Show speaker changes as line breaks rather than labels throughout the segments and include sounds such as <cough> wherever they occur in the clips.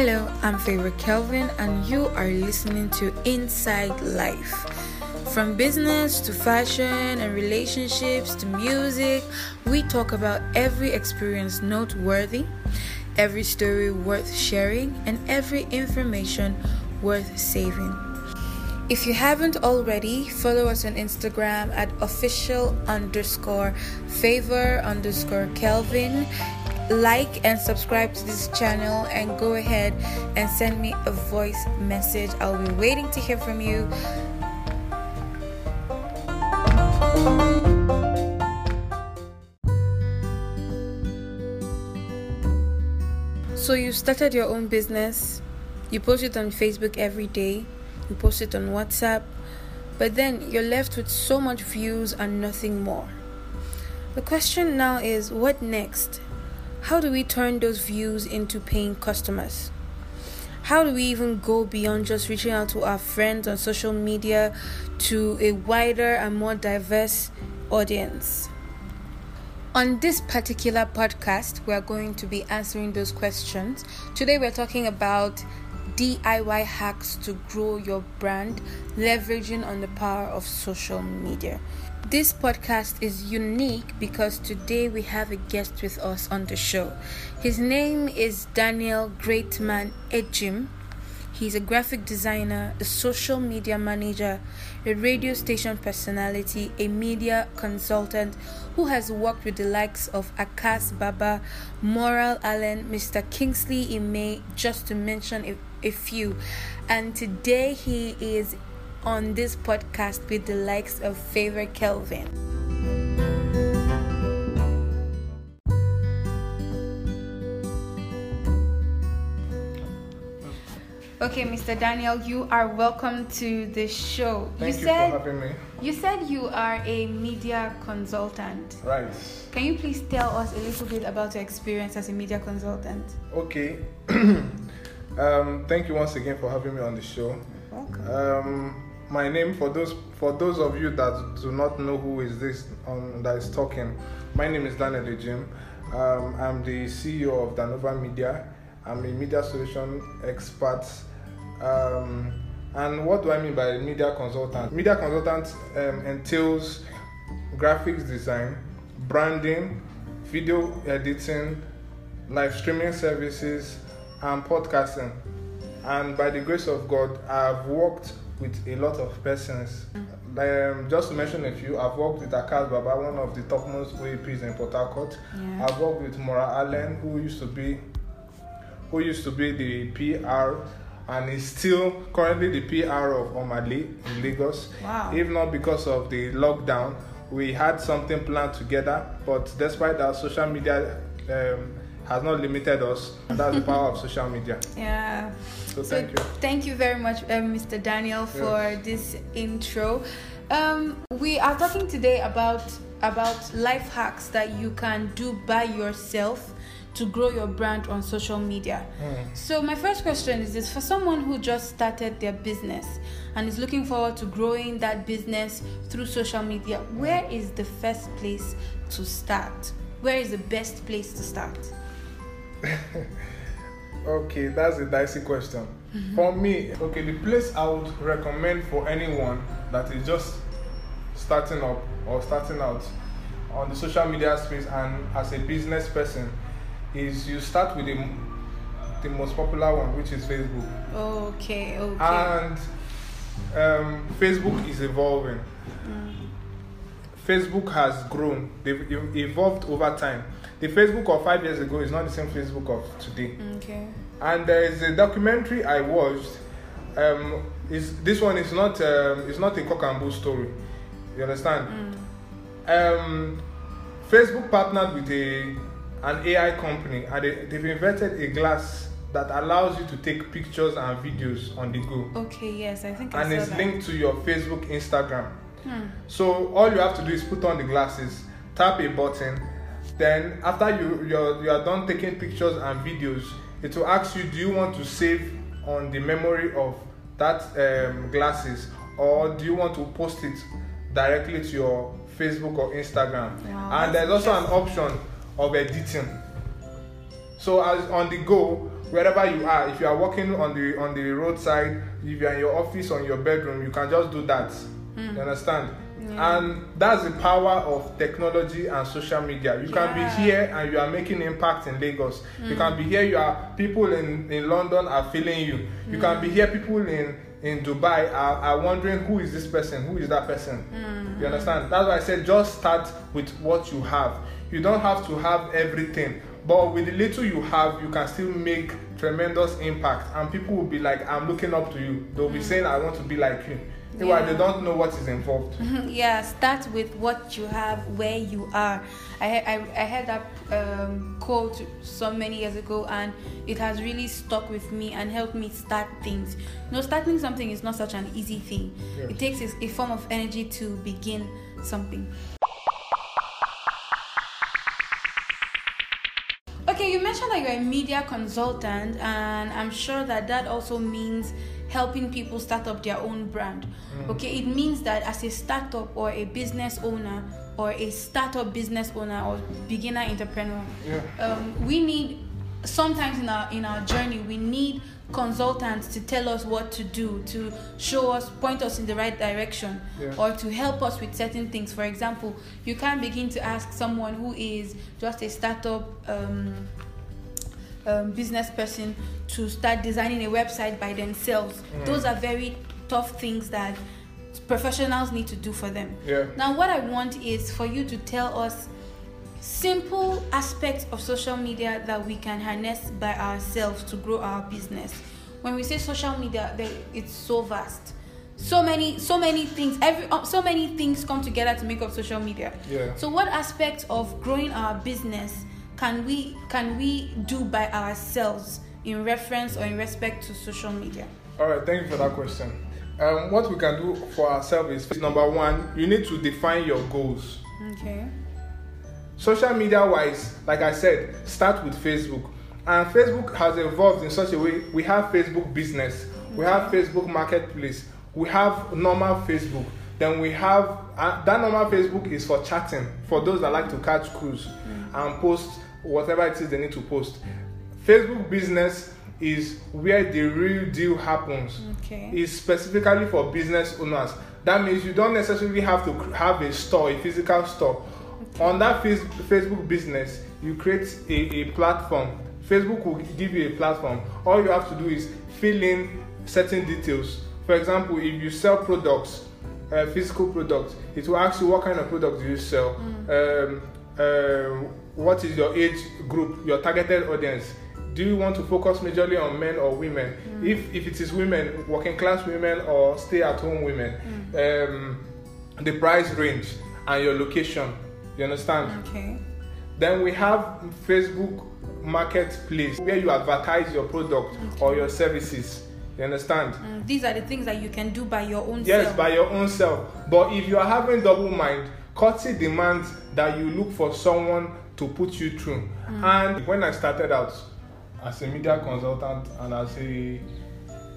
Hello, I'm Favor Kelvin, and you are listening to Inside Life. From business to fashion and relationships to music, we talk about every experience noteworthy, every story worth sharing, and every information worth saving. If you haven't already, follow us on Instagram at official underscore favor underscore Kelvin. Like and subscribe to this channel and go ahead and send me a voice message. I'll be waiting to hear from you. So, you started your own business, you post it on Facebook every day, you post it on WhatsApp, but then you're left with so much views and nothing more. The question now is what next? How do we turn those views into paying customers? How do we even go beyond just reaching out to our friends on social media to a wider and more diverse audience? On this particular podcast, we are going to be answering those questions. Today, we're talking about DIY hacks to grow your brand, leveraging on the power of social media. This podcast is unique because today we have a guest with us on the show. His name is Daniel Greatman Ejim. He's a graphic designer, a social media manager, a radio station personality, a media consultant who has worked with the likes of Akas Baba, Moral Allen, Mr. Kingsley Ime, just to mention a, a few. And today he is on this podcast with the likes of Favor Kelvin. Okay, Mr. Daniel, you are welcome to the show.
Thank you,
said
for having me.
you said you are a media consultant.
Right.
Can you please tell us a little bit about your experience as a media consultant?
Okay. <clears throat> um, thank you once again for having me on the show.
Welcome.
Um, my name for those for those of you that do not know who is this um, that is talking. My name is Daniel Ejim. Um, I'm the CEO of Danova Media. I'm a media solution expert. Um, and what do I mean by media consultant? Media consultant um, entails graphics design, branding, video editing, live streaming services, and podcasting. And by the grace of God, I've worked with a lot of persons. Um, just to mention a few, I've worked with Akas Baba, one of the topmost OAPs in Port Harcourt.
Yeah.
I've worked with Mora Allen, who used to be who used to be the PR and is still currently the PR of Omale in Lagos.
Wow.
If not because of the lockdown, we had something planned together, but despite that, social media um, has not limited us, and that's the power of social media.
Yeah.
So thank you.
Thank you very much, um, Mr. Daniel, for
Yes.
this intro. Um, we are talking today about about life hacks that you can do by yourself to grow your brand on social media.
Hmm.
So my first question is this: for someone who just started their business and is looking forward to growing that business through social media, where is the first place to start? Where is the best place to start? <laughs>
Okay, that's a dicey question. For me, okay, the place I would recommend for anyone that is just starting up or starting out on the social media space and as a business person is you start with the, the most popular one, which is Facebook.
Okay, okay.
And um, Facebook is evolving. Facebook has grown. They've e- evolved over time. The Facebook of five years ago is not the same Facebook of today.
okay.
And there is a documentary I watched. Um, is this one is not um, it's not a cock and bull story. You understand? Um, Facebook partnered with a an AI company, and they, they've invented a glass that allows you to take pictures and videos on the go,
Okay, yes, I think I
and it's
that.
linked to your Facebook, Instagram.
Hmm.
So all you have to do is put on the glasses, tap a button, then after you you're, you are done taking pictures and videos, it will ask you, do you want to save on the memory of that um, glasses, or do you want to post it directly to your Facebook or Instagram?
Wow,
and there's also an option of editing. So as on the go, wherever you are if you are walking on the on the roadside if you are in your office or in your bedroom you can just do that
Mm.
you understand
Yeah.
and that's the power of technology and social media you can
Yeah.
be here and you are making impact in lagos you
Mm.
can be here you are people in in london are feeling you you
Mm.
can be here people in in dubai are, are wondering who is this person who is that person
Mm.
you understand that's why i said just start with what you have you don't have to have everything but with the little you have you can still make tremendous impact and people will be like i'm looking up to you they'll be saying i want to be like you
Mm.
They don't know what is involved. <laughs>
Yeah start with what you have where you are. I i, I heard that um, quote so many years ago and it has really stuck with me and helped me start things. You know starting something is not such an easy thing.
Yes.
it takes a, a form of energy to begin something. Okay, you mentioned that you're a media consultant, and I'm sure that that also means helping people start up their own brand. Okay, it means that as a startup or a business owner or a startup business owner or beginner entrepreneur,
yeah
um, we need sometimes in our in our journey we need consultants to tell us what to do to show us point us in the right direction
Yeah.
or to help us with certain things for example you can't begin to ask someone who is just a startup um, um, business person to start designing a website by themselves
Mm.
those are very tough things that professionals need to do for them
yeah
now, what I want is for you to tell us simple aspects of social media that we can harness by ourselves to grow our business. When we say social media, it's so vast. So many, so many things. Every, uh, so many things come together to make up social media.
yeah
So, what aspects of growing our business can we can we do by ourselves in reference or in respect to social media?
All right, thank you for that question. Um, what we can do for ourselves is number one, you need to define your goals.
Okay.
Social media wise, like I said, start with Facebook. And Facebook has evolved in such a way we have Facebook business, we have Facebook marketplace, we have normal Facebook. Then we have uh, that normal Facebook is for chatting for those that like to catch cruise and post whatever it is they need to post. Facebook business is where the real deal happens.
Okay.
is specifically for business owners. That means you don't necessarily have to have a store, a physical store. Okay. On that face- Facebook business, you create a, a platform. Facebook will give you a platform. All you have to do is fill in certain details. For example, if you sell products, uh, physical products, it will ask you what kind of product do you sell. Um, uh, what is your age group, your targeted audience? Do you want to focus majorly on men or women? If if it is women, working class women or stay at home women, um, the price range and your location. You understand?
Okay.
Then we have Facebook Marketplace where you advertise your product or your services. You understand?
Mm, these are the things that you can do by your own
Yes,
self.
by your own self. But if you are having double mind, courtesy demands that you look for someone to put you through. And when I started out as a media consultant and as a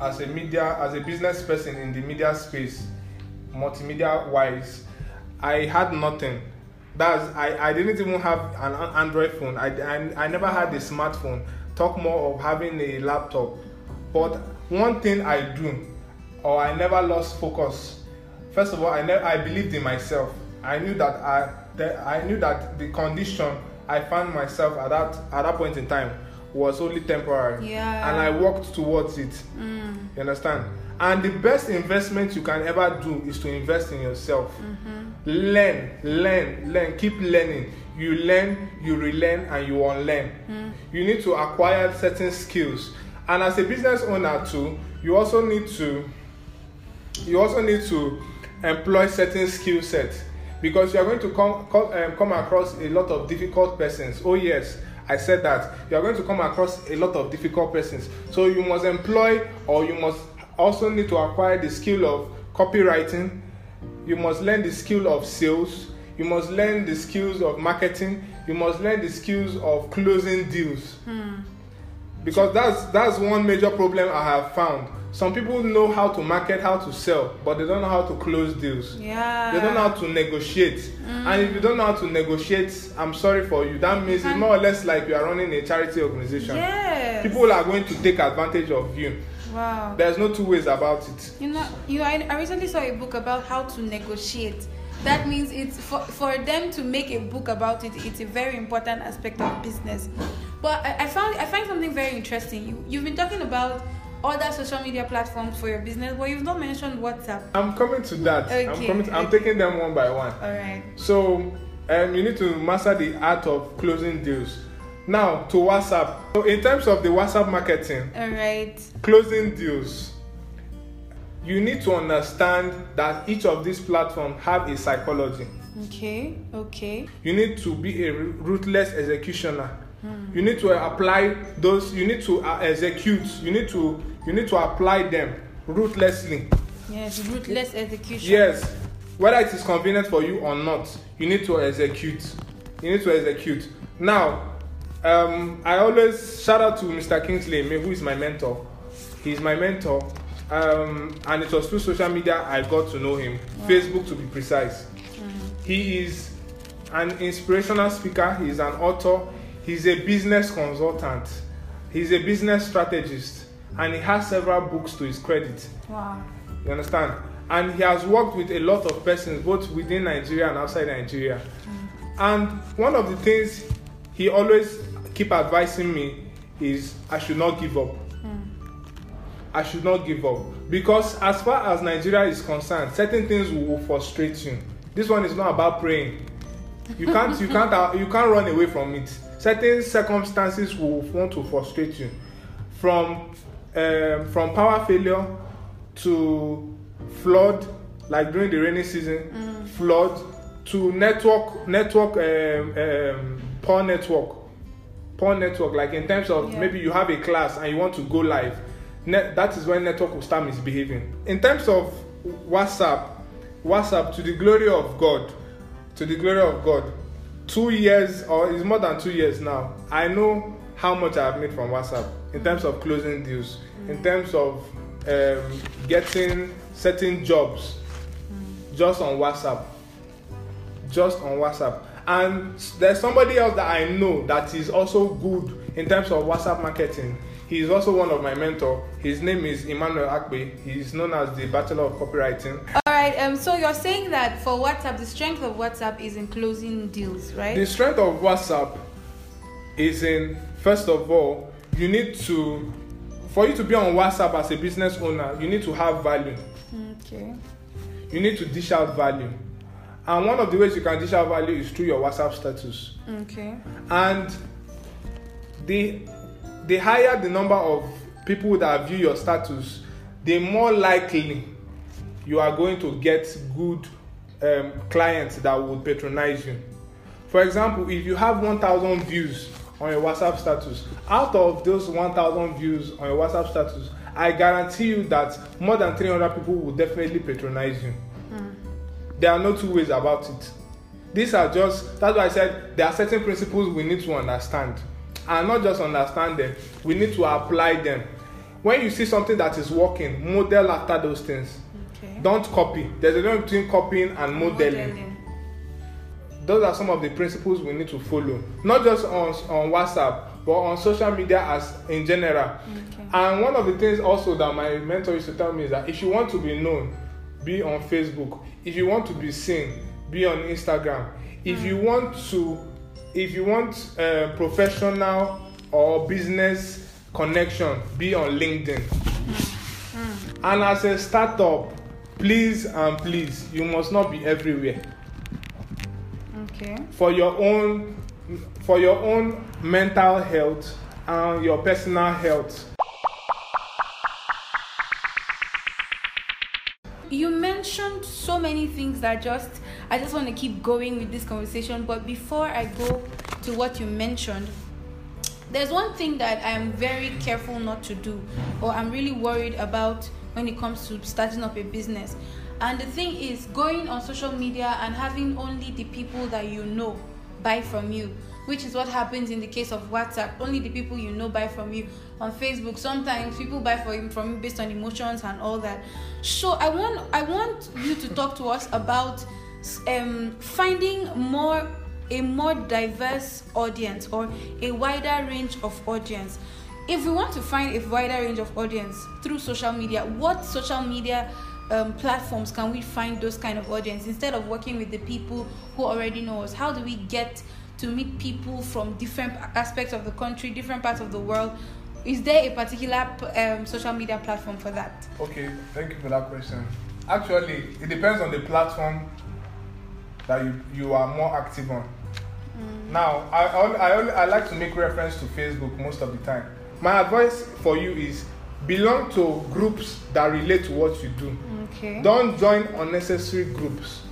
as a media as a business person in the media space, multimedia wise, I had nothing. That's I, I didn't even have an an Android phone. I, I, I never had a smartphone. Talk more of having a laptop. But one thing I do, or I never lost focus. First of all, I ne- I believed in myself. I knew that I that I knew that the condition I found myself at that at that point in time was only temporary.
Yeah.
And I worked towards it.
Mm,
You understand? And the best investment you can ever do is to invest in yourself. Learn, learn, learn, keep learning. You learn, you relearn, and you unlearn. You need to acquire certain skills. And as a business owner too, you also need to you also need to employ certain skill sets because you are going to come come, um, come across a lot of difficult persons. Oh yes, I said that you are going to come across a lot of difficult persons. So you must employ or you must also need to acquire the skill of copywriting. You must learn the skill of sales. You must learn the skills of marketing. You must learn the skills of closing deals because that's that's one major problem I have found. Some people know how to market, how to sell, but they don't know how to close deals.
Yeah.
They don't know how to negotiate. Mm. And if you don't know how to negotiate, I'm sorry for you. That means it's more or less like you are running a charity organization.
Yes.
People are going to take advantage of you.
Wow.
There's no two ways about it.
You know, you I, I recently saw a book about how to negotiate. That means it's for, for them to make a book about it. It's a very important aspect of business. But I, I found I find something very interesting. You you've been talking about other social media platforms for your business, but you've not mentioned WhatsApp.
I'm coming to that. I'm
Okay,
coming. To, I'm
okay.
taking them one by one.
All right.
So um, you need to master the art of closing deals. Now to WhatsApp. So in terms of the WhatsApp marketing,
All right.
closing deals, you need to understand that each of these platforms have a psychology.
Okay. Okay.
You need to be a ruthless executioner. You need to apply those. You need to uh, execute. You need to you need to apply them ruthlessly.
Yes. Ruthless execution.
Yes, whether it is convenient for you or not, you need to execute. You need to execute. Now, um, I always shout out to Mr. Kingsley, who is my mentor. He's my mentor, um, and it was through social media I got to know him. Facebook, to be precise. He is an inspirational speaker. He's an author. He's a business consultant. He's a business strategist, and he has several books to his credit.
Wow.
You understand? And he has worked with a lot of persons, both within Nigeria and outside Nigeria. And one of the things he always keep advising me is I should not give up. I should not give up because as far as Nigeria is concerned, certain things will frustrate you. This one is not about praying. You can't, you can't, uh, you can't run away from it. Certain circumstances will want to frustrate you, from um, from power failure to flood, like during the rainy season, flood to network network um, um, poor network. Poor network like in terms of
Yeah.
maybe you have a class and you want to go live net, that is when network will start misbehaving. In terms of whatsapp whatsapp to the glory of god to the glory of god two years or it's more than two years now i know how much i have made from whatsapp in terms of closing deals in terms of um, getting certain jobs just on whatsapp just on WhatsApp. And there's somebody else that I know that is also good in terms of WhatsApp marketing. He is also one of my mentor. His name is Emmanuel Akbe. He is known as the Bachelor of Copywriting.
All right. Um. So you're saying that for WhatsApp, the strength of WhatsApp is in closing deals, right?
The strength of WhatsApp is in first of all, you need to for you to be on WhatsApp as a business owner, you need to have value.
Okay.
You need to dish out value. And one of the ways you can dish out value is through your WhatsApp status.
Okay.
and the the higher the number of people that view your status the more likely you are going to get good um, clients that will patronize you for example if you have 1000 views on your whatsapp status. Out of those 1000 views on your whatsapp status i guarantee you that more than 300 people will definitely patronize you. There are no two ways about it. These are just that's why i said there are certain principles we need to understand. And not just understand them we need to apply them. When you see something that is working model after those things.
Okay.
don't copy. There's a difference between copying and modeling those are some of the principles we need to follow. Not just on on whatsapp but on social media as in general.
Okay.
and one of the things also that my mentor used to tell me is that if you want to be known be on facebook. If you want to be seen be on instagram. If you want to if you want uh, professional or business connection be on linkedin. And as a startup please and please you must not be everywhere
Okay.
for your own for your own mental health and your personal health
You mentioned so many things that just I just want to keep going with this conversation. But before I go to what you mentioned, there's one thing that I'm very careful not to do, or I'm really worried about when it comes to starting up a business. And the thing is, going on social media and having only the people that you know buy from you. which is what happens in the case of WhatsApp. Only the people you know buy from you on Facebook. Sometimes people buy from from you based on emotions and all that. So I want I want you to talk to us about um, finding more a more diverse audience or a wider range of audience. If we want to find a wider range of audience through social media, what social media um, platforms can we find those kind of audience instead of working with the people who already know us? How do we get to meet people from different aspects of the country, different parts of the world? Is there a particular um, social media platform for that?
Okay, thank you for that question. Actually, it depends on the platform that you, you are more active on. Mm. Now, I, I, I, I like to make reference to Facebook most of the time. My advice for you is belong to groups that relate to what you do.
Okay.
Don't join unnecessary groups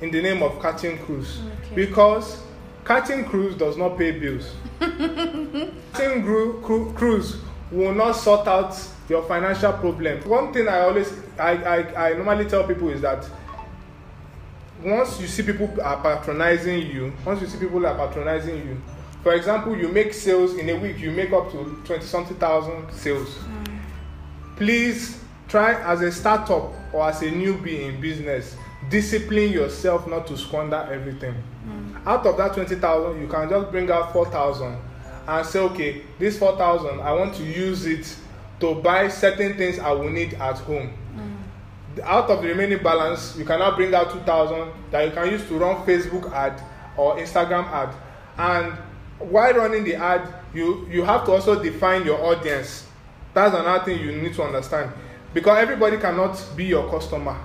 in the name of catching cruise okay. because catching cruise does not pay bills. <laughs> catching cru- cru- cruise will not sort out your financial problem. One thing I always I, I, I normally tell people is that once you see people are patronizing you, once you see people are patronizing you, for example, you make sales in a week, you make up to 20 something thousand sales. Mm. Please try as a startup or as a newbie in business, discipline yourself not to squander everything. Mm. Out of that 20,000, you can just bring out 4,000 and say, okay, this 4,000, I want to use it to buy certain things I will need at home. Mm. Out of the remaining balance, you can now bring out 2,000 that you can use to run Facebook ad or Instagram ad. And while running the ad, you, you have to also define your audience. That's another thing you need to understand. Because everybody cannot be your customer.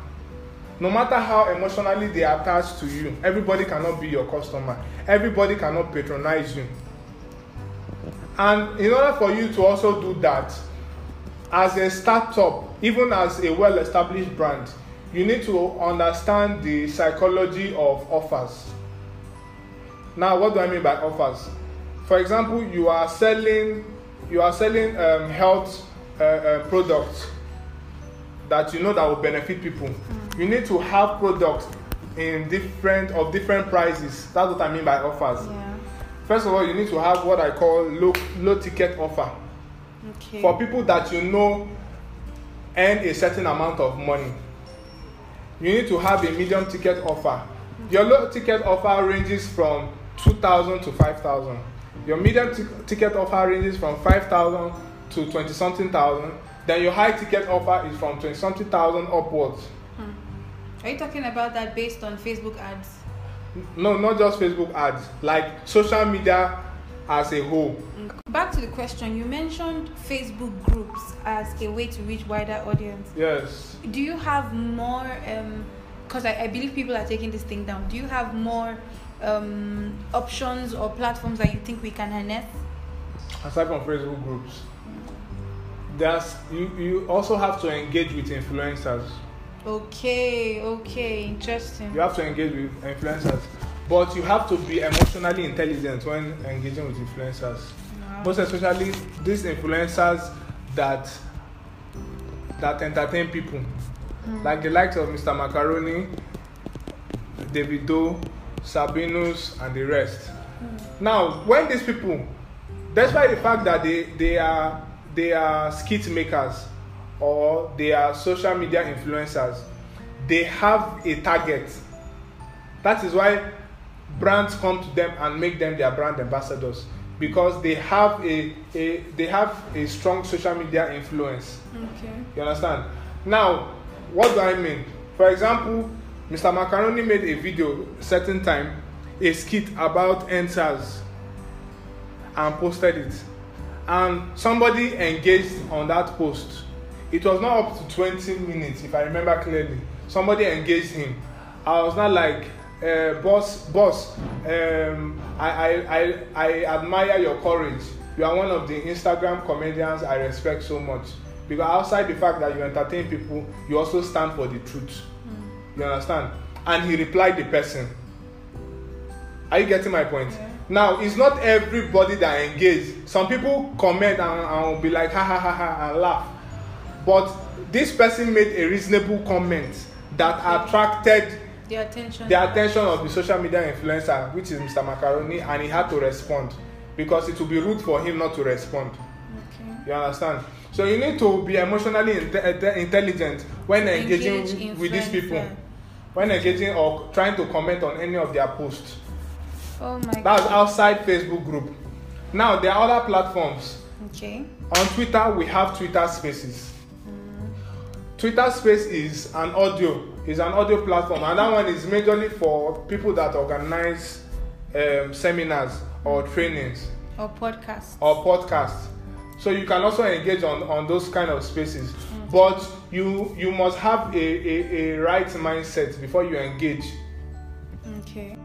No matter how emotionally they are attached to you, everybody cannot be your customer. Everybody cannot patronize you. And in order for you to also do that, as a startup, even as a well established brand, you need to understand the psychology of offers. Now, what do I mean by offers? For example, you are selling you are selling um, health uh, uh, products that you know that will benefit people. Mm. You need to have products in different of different prices. That's what I mean by offers.
Yeah.
First of all, you need to have what I call low low ticket offer.
Okay.
For people that you know earn a certain amount of money. You need to have a medium ticket offer. Your low ticket offer ranges from 2000 to 5000. Your medium t- ticket offer ranges from 5000 to 20 something thousand then your high ticket offer is from 20 something thousand upwards.
Hmm. Are you talking about that based on Facebook ads?
No, not just Facebook ads, like social media as a whole.
Back to the question, you mentioned Facebook groups as a way to reach wider audience.
Yes.
Do you have more? Because um, I, I believe people are taking this thing down. Do you have more um, options or platforms that you think we can harness?
Aside from Facebook groups there's you, you also have to engage with influencers.
Okay, okay, interesting.
You have to engage with influencers, but you have to be emotionally intelligent when engaging with influencers. Wow. Most especially these influencers that that entertain people, mm. like the likes of Mr. Macaroni, Davido, Sabinus, and the rest. Mm. Now, when these people, despite the fact that they they are they are skit makers or they are social media influencers they have a target that is why brands come to them and make them their brand ambassadors because they have a, a they have a strong social media influence
okay
you understand now what do i mean for example mr macaroni made a video certain time a skit about NSAS and posted it. And somebody engaged on that post. It was not up to 20 minutes if i remember clearly. Somebody engaged him. I was not like uh, boss boss um, I, I, I, I admire your courage. You are one of the instagram comedians i respect so much. Because outside the fact that you entertain people you also stand for the truth. You understand and he replied the person are you getting my point
yeah.
now it's not everybody that engage some people comment and, and will be like ha ha ha ha and laugh but this person made a reasonable comment that attracted
the attention.
the attention of the social media influencer, which is Mr. Macaroni, and he had to respond because it would be rude for him not to respond.
Okay.
You understand? So you need to be emotionally inte- inte- intelligent when engaging
Engage
with these people, when engaging or trying to comment on any of their posts.
Oh my
That's
god.
outside Facebook group. Now there are other platforms.
Okay.
On Twitter, we have Twitter Spaces. Twitter Space is an audio, is an audio platform, and that one is majorly for people that organize um, seminars or trainings
Or podcast.
or podcasts. So you can also engage on, on those kind of spaces. Mm. But you you must have a, a, a right mindset before you engage.
Okay.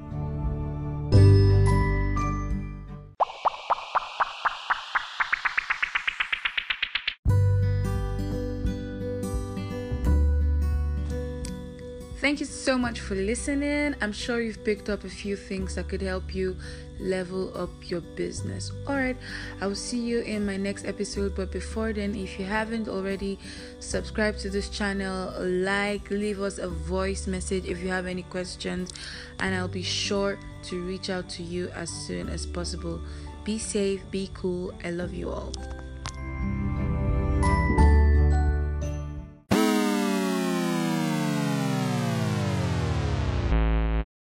Thank you so much for listening. I'm sure you've picked up a few things that could help you level up your business. All right, I will see you in my next episode. But before then, if you haven't already, subscribe to this channel, like, leave us a voice message if you have any questions, and I'll be sure to reach out to you as soon as possible. Be safe, be cool. I love you all.